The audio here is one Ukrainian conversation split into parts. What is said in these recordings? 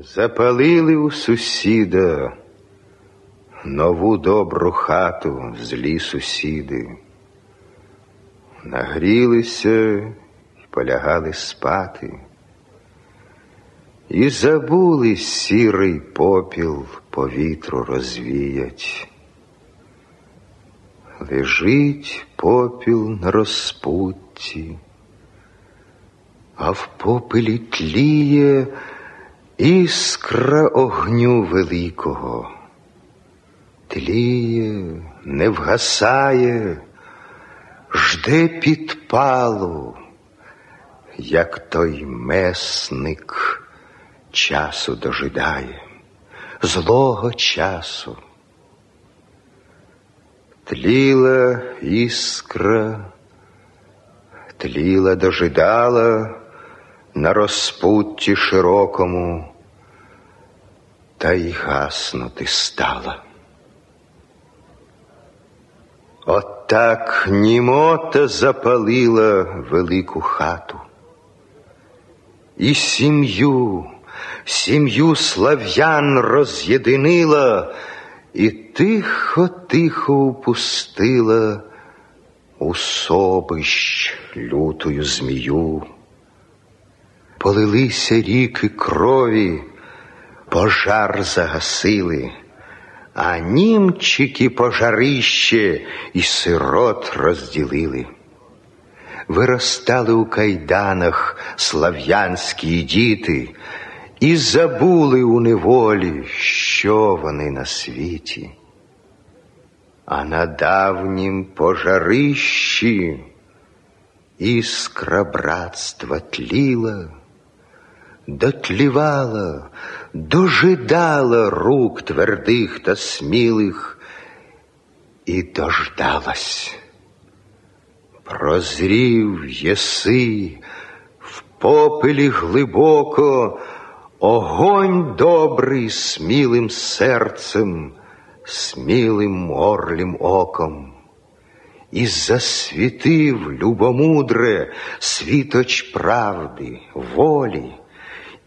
Запалили у сусіда нову добру хату злі сусіди, нагрілися і полягали спати, і забули сірий попіл по вітру розвіять. Лежить попіл на розпутті, а в попелі тліє іскра огню великого. Тліє, не вгасає, жде підпалу, як той месник часу дожидає, злого часу. Тліла іскра, тліла, дожидала на розпутті широкому, та й гаснути стала. Отак німота запалила велику хату. І сім'ю, сім'ю слав'ян роз'єдинила і тихо-тихо упустила у собищ лютою змію. Полилися ріки крові, пожар загасили, а німчики пожарище і сирот розділили. Виростали у кайданах слав'янські діти і забули у неволі, що вони на світі. А на давнім пожарищі іскра братства тліла, дотлівала, дожидала рук твердих та смілих і дождалась. Прозрів єси в попелі глибоко огонь добрий смілим серцем, смілим орлім оком. І засвітив любомудре світоч правди, волі,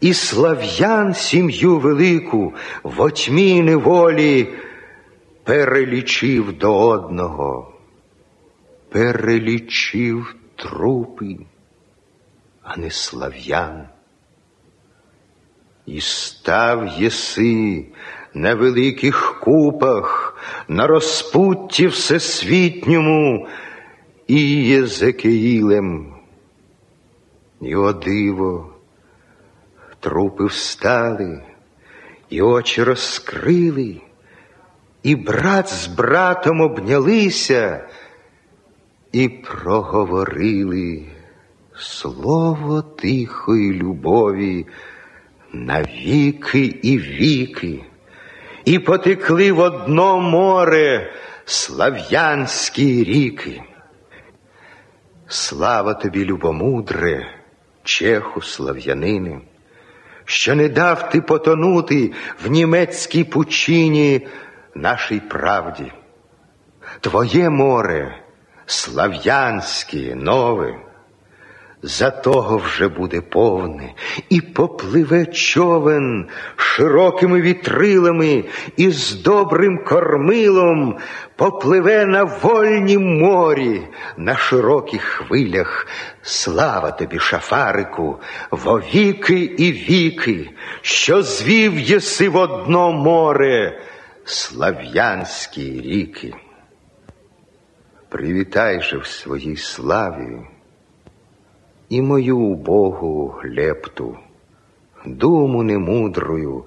і слав'ян сім'ю велику в отьмі неволі перелічив до одного, перелічив трупи, а не слав'ян. І став єси на великих купах, на розпутті всесвітньому і Єзекиїлем. І о диво, трупи встали, і очі розкрили, і брат з братом обнялися і проговорили слово тихої любові на віки і віки, і потекли в одно море слав'янські ріки. Слава тобі, любомудре, чеху слав'янини, що не дав ти потонути в німецькій пучині нашій правді. Твоє море слав'янське нове за того вже буде повне, і попливе човен широкими вітрилами і з добрим кормилом попливе на вольнім морі, на широких хвилях. Слава тобі, шафарику, вовіки і віки, що звів єси в одно море слав'янські ріки. Привітай же в своїй славі і мою убогу лепту, думу немудрую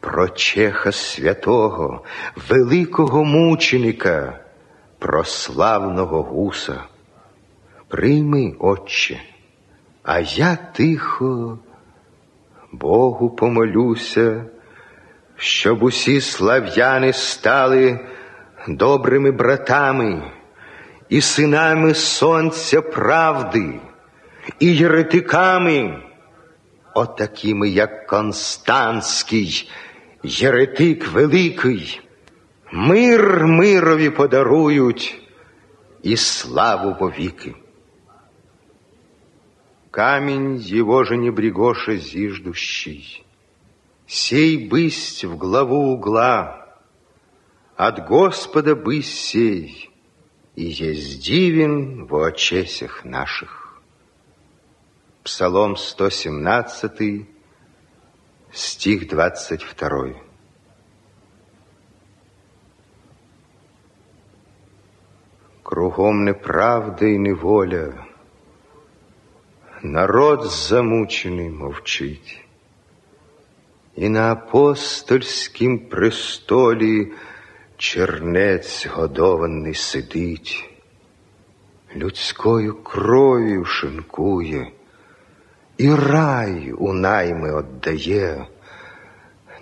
про чеха святого, великого мученика, про славного гуса. Прийми, Отче, а я тихо Богу помолюся, щоб усі слав'яни стали добрими братами і синами сонця правди і єретиками, отакими, як Констанський, єретик великий, мир мирові подарують і славу повіки. Камень его же не брегоша зиждущий, Сей бысть в главу угла, от Господа бысть сей, и есть дивен в очесях наших. Псалом 117, стих 22. Кругом неправда і неволя, народ замучений мовчить, і на апостольськім престолі чернець годований сидить, людською кров'ю шинкує, і рай у найми отдає,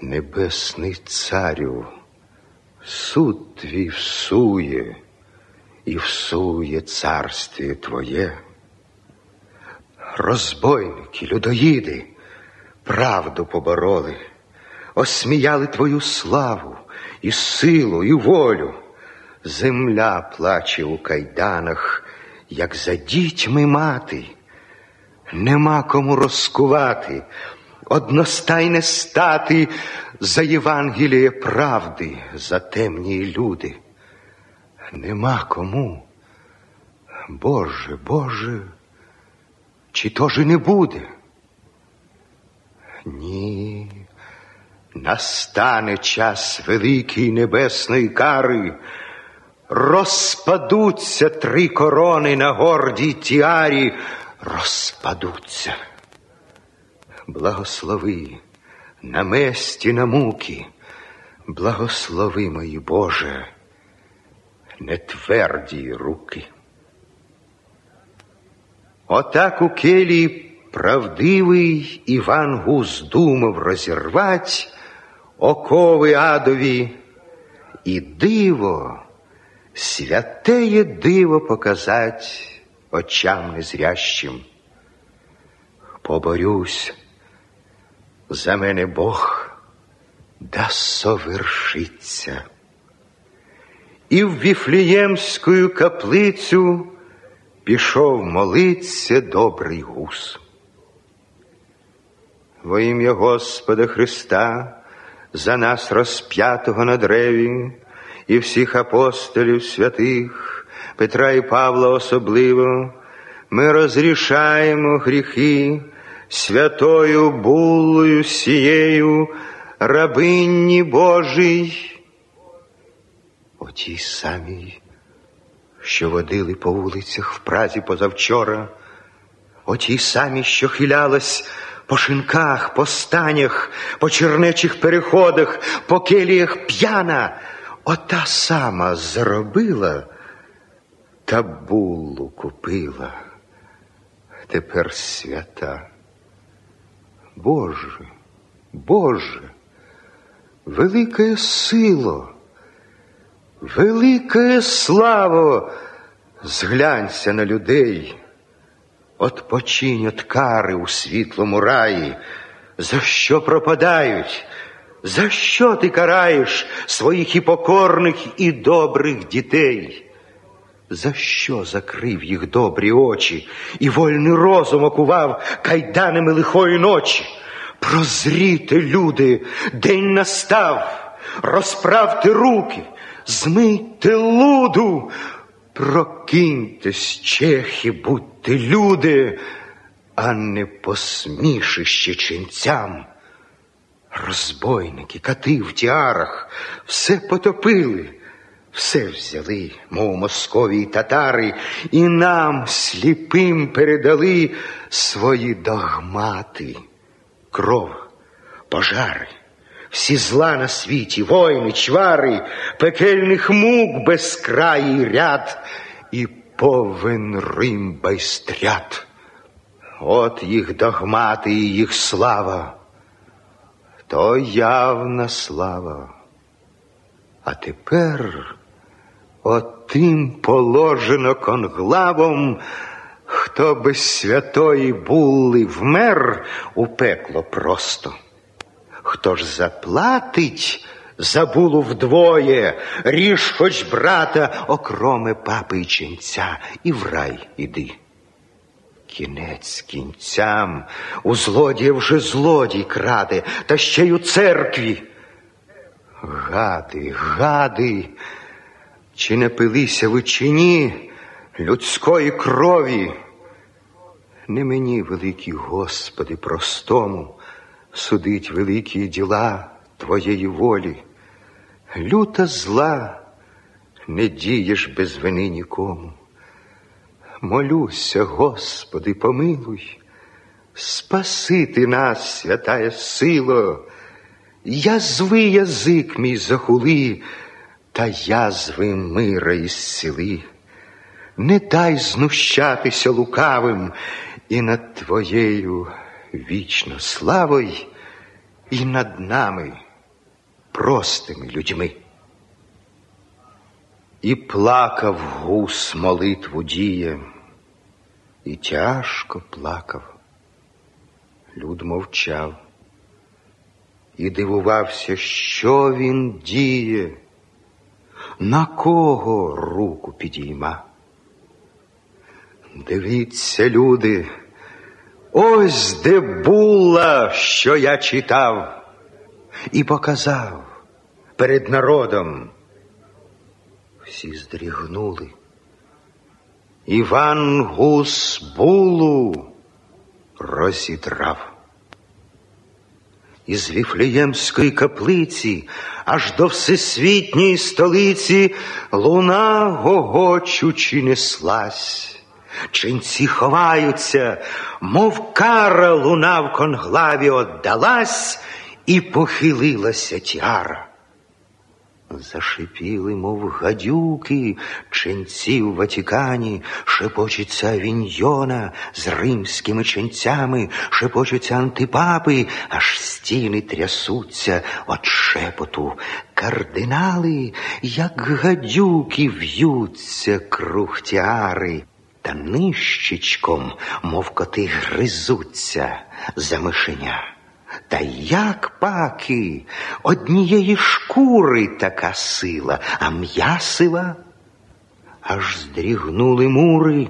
небесний царю, суд твій всує і всує царствіє Твоє. Розбойники, людоїди, правду побороли, осміяли Твою славу і силу, і волю. Земля плаче у кайданах, як за дітьми мати, нема кому розкувати, одностайне стати за Євангеліє правди, за темні люди. Нема кому. Боже, Боже, чи то ж і не буде? Ні, настане час великої небесної кари, розпадуться три корони на гордій тіарі, розпадуться. Благослови на месті на муки, благослови мої Боже нетверді руки. Отак у келі правдивий Іван Гус думав розірвать окови адові, і диво, святеє диво показать очам незрящим. Поборюсь, за мене Бог да совершиться і в Віфліємську каплицю пішов молиться добрий гус. Во ім'я Господа Христа, за нас розп'ятого на древі, і всіх апостолів святих, Петра і Павла особливо, ми розрішаємо гріхи святою булою сією, рабинні Божій. Отій самій, що водили по вулицях в Празі позавчора, отій самій, що хилялась по шинках, по станях, по чернечих переходах, по келіях п'яна, ота сама зробила та булу купила. Тепер свята. Боже, Боже, велике сило. Велике славо, зглянься на людей, Отпочинь от кари у світлому раї, за що пропадають, за що ти караєш своїх і покорних, і добрих дітей? За що закрив їх добрі очі і вольний розум окував кайданами лихої ночі? Прозріте, люди, день настав, розправте руки. Змийте луду, прокиньтесь, чехи, будьте люди, а не посмішище ченцям. Розбойники, кати в тіарах, все потопили, все взяли, мов москові татари, і нам сліпим передали свої догмати, кров, пожари всі зла на світі, войни, чвари, пекельних мук безкраїй ряд і повен Рим байстрят. От їх догмати і їх слава, то явна слава. А тепер отим положено конглавом, хто без святої були вмер у пекло просто. Хто ж заплатить забулу вдвоє, ріж хоч брата, окроме папи й ченця, і в рай іди. Кінець кінцям у злодія вже злодій краде, та ще й у церкві. Гади, гади, чи не пилися ви чи ні людської крові? Не мені, великий Господи, простому, судить великі діла Твоєї волі. Люта зла не дієш без вини нікому. Молюся, Господи, помилуй, спасити нас, святая сило, язви язик мій захули, та язви мира із сили. Не дай знущатися лукавим і над Твоєю вічно славою, і над нами, простими людьми. І плакав гус молитву діє, і тяжко плакав. Люд мовчав і дивувався, що він діє, на кого руку підійма. Дивіться, люди, ось де була, що я читав, і показав перед народом. Всі здрігнули. Іван Гус булу розідрав. Із Віфлеємської каплиці аж до всесвітньої столиці луна гогочучи неслась. Ченці ховаються, мов кара луна в конглаві отдалась і похилилася тяра. Зашипіли, мов гадюки, ченці в Ватикані, шепочеться Авіньйона з римськими ченцями, шепочуться антипапи, аж стіни трясуться от шепоту. Кардинали, як гадюки, в'ються круг тіари, та нищечком, мов коти гризуться за мишеня. Та як паки, однієї шкури така сила, а м'ясива. Аж здрігнули мури,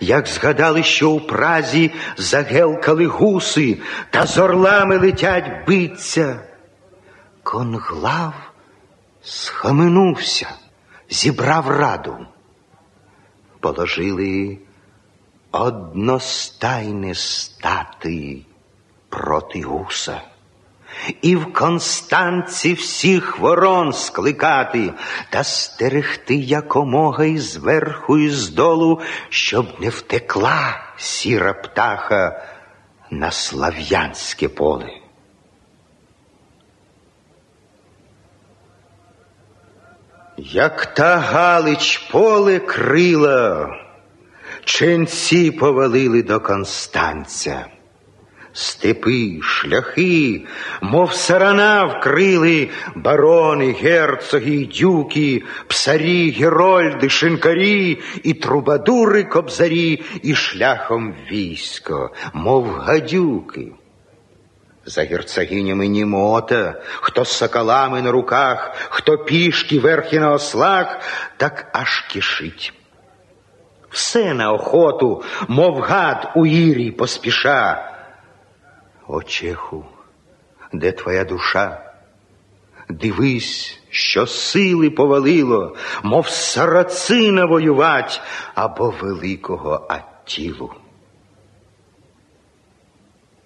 як згадали, що у празі загелкали гуси, та з орлами летять биться. Конглав схаменувся, зібрав раду. Положили одностайне стати проти гуса. І в Констанці всіх ворон скликати та стерегти якомога і зверху, і здолу, щоб не втекла сіра птаха на слав'янське поле. Як та Галич поле крила, ченці повалили до Констанця. Степи, шляхи, мов сарана вкрили барони, герцоги, дюки, псарі, герольди, шинкарі, і трубадури кобзарі, і шляхом військо, мов гадюки. За герцогами німота, хто з соколами на руках, хто пішки верхи на ослах, так аж кишить. Все на охоту, мов гад у ірій поспіша. О чехи, де твоя душа? Дивись, що сили повалило, мов сарацина воювать або великого Аттілу.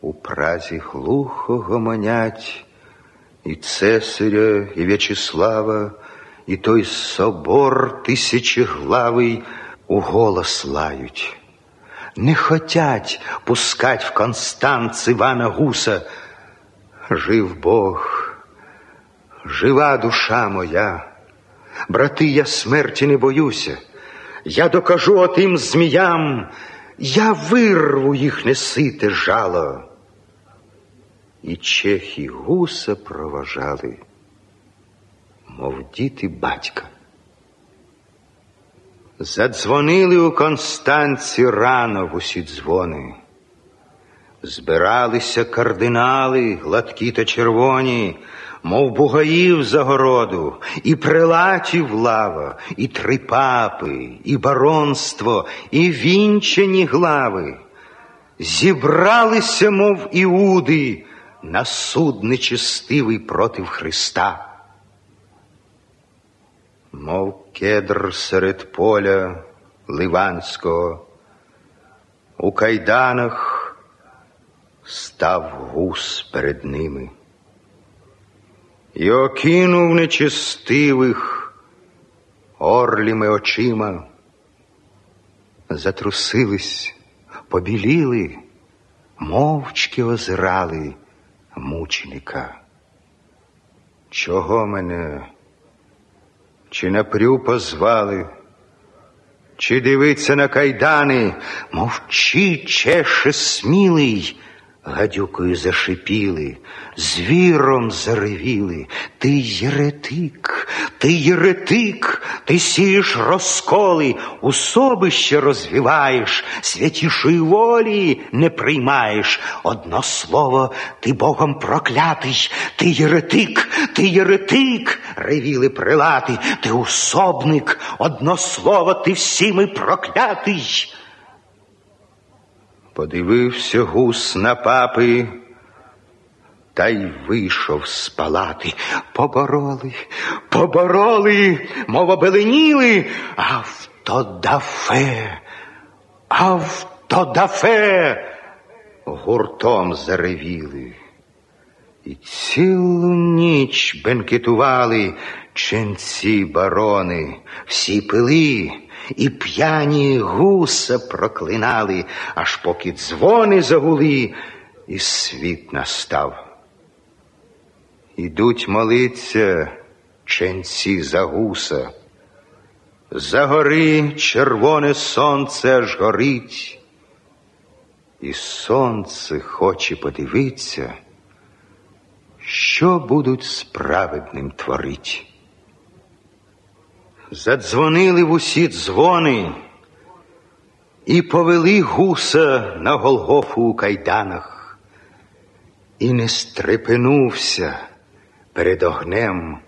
У празі глухо гомонять і Цесаря, і В'ячеслава, і той собор тисячеглавий у голос лають не хотять пускать в Констанц Івана Гуса. Жив Бог, жива душа моя, брати, я смерті не боюся. Я докажу отим зміям, я вирву їх несите жало. І чехи гуса проважали, мов діти батька. Задзвонили у Констанці рано в усі дзвони. Збиралися кардинали, гладкі та червоні, мов бугаїв загороду, і прилатів лава, і три папи, і баронство, і вінчені глави. зібралися, мов іуди, на суд нечестивий проти Христа. Мов кедр серед поля Ливанського, у кайданах став гус перед ними і окинув нечестивих орліми очима, затрусились, побіліли, мовчки озирали мученика. Чого мене? Чи напрю позвали? Чи дивиться на кайдани, мовчи, чеше смілий, гадюкою зашипіли, звіром заревіли. Ти єретик, ти єретик, ти сієш розколи, усобище розвиваєш, святішої волі не приймаєш. Одно слово, ти Богом проклятий, ти єретик, ти єретик, ревіли прилати, ти усобник, одно слово, ти всіми проклятий. Подивився гус на папи, та й вийшов з палати. Побороли, побороли, мов обеленіли, автодафе, автодафе, гуртом заревіли. І цілу ніч бенкетували ченці барони, всі пили і п'яні гуса проклинали, аж поки дзвони загули, і світ настав. Ідуть молиться ченці за гуса. За гори червоне сонце аж горить, і сонце хоче подивитися, що будуть справедним творить. Задзвонили в усі дзвони і повели гуса на Голгофу у кайданах, і не стрепенувся перед огнем,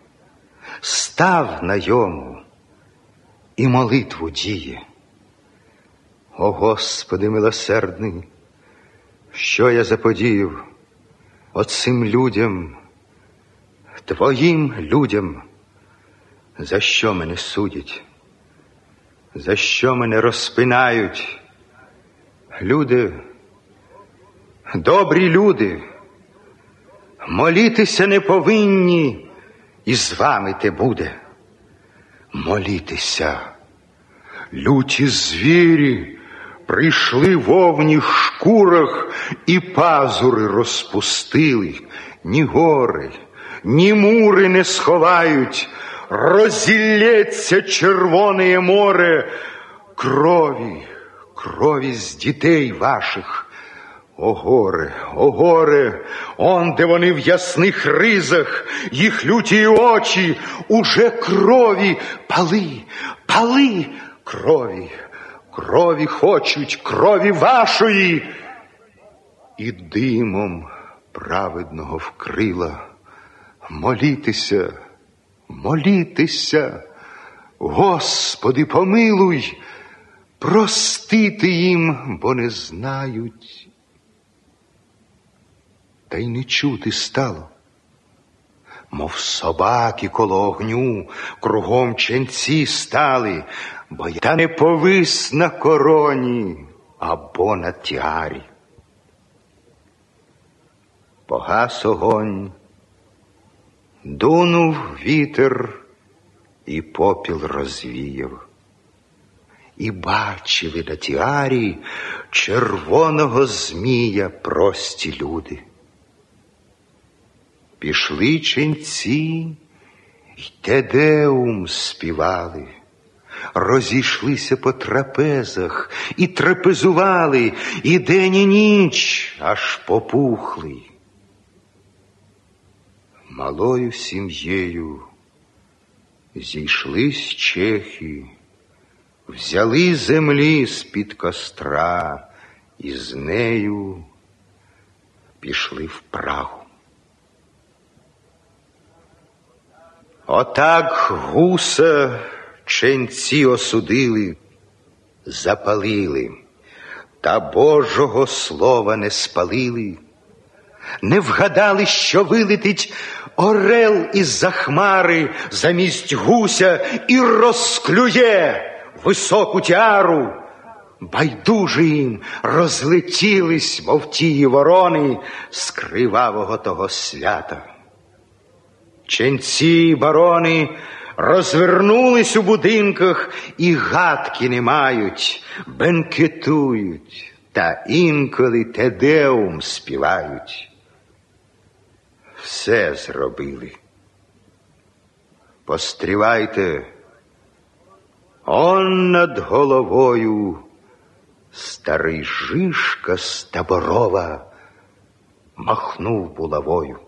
став на йому і молитву діє. О Господи милосердний, що я заподіяв оцим людям, Твоїм людям. За що мене судять? За що мене розпинають? Люди, добрі люди, молітися не повинні, і з вами те буде. Молітися, люті звірі прийшли вовні шкурах і пазури розпустили, ні гори, ні мури не сховають розілється червоне море крові, крові з дітей ваших. О горе, о горе, он, де вони в ясних ризах, їх люті очі, уже крові пали, пали крові, крові хочуть, крові вашої, і димом праведного вкрила молітися молітися, Господи, помилуй, простити їм, бо не знають. Та й не чути стало, мов собаки коло огню, кругом ченці стали, бо я не повис на короні або на тярі. Погас огонь. Дунув вітер і попіл розвіяв. І бачили на тіарі червоного змія прості люди. Пішли ченці й тедеум співали, розійшлися по трапезах і трапезували, і день і ніч аж попухли малою сім'єю зійшлись чехи, взяли землі з-під костра і з нею пішли в Прагу. Отак гуса ченці осудили, запалили, та Божого слова не спалили, не вгадали, що вилетить орел із за хмари замість гуся і розклює високу тяру. Байдуже їм розлетілись, мов тії ворони з кривавого того свята. Ченці барони розвернулись у будинках і гадки не мають, бенкетують та інколи тедеум співають. Все зробили. Пострівайте, он над головою старий Жишка з таборова махнув булавою.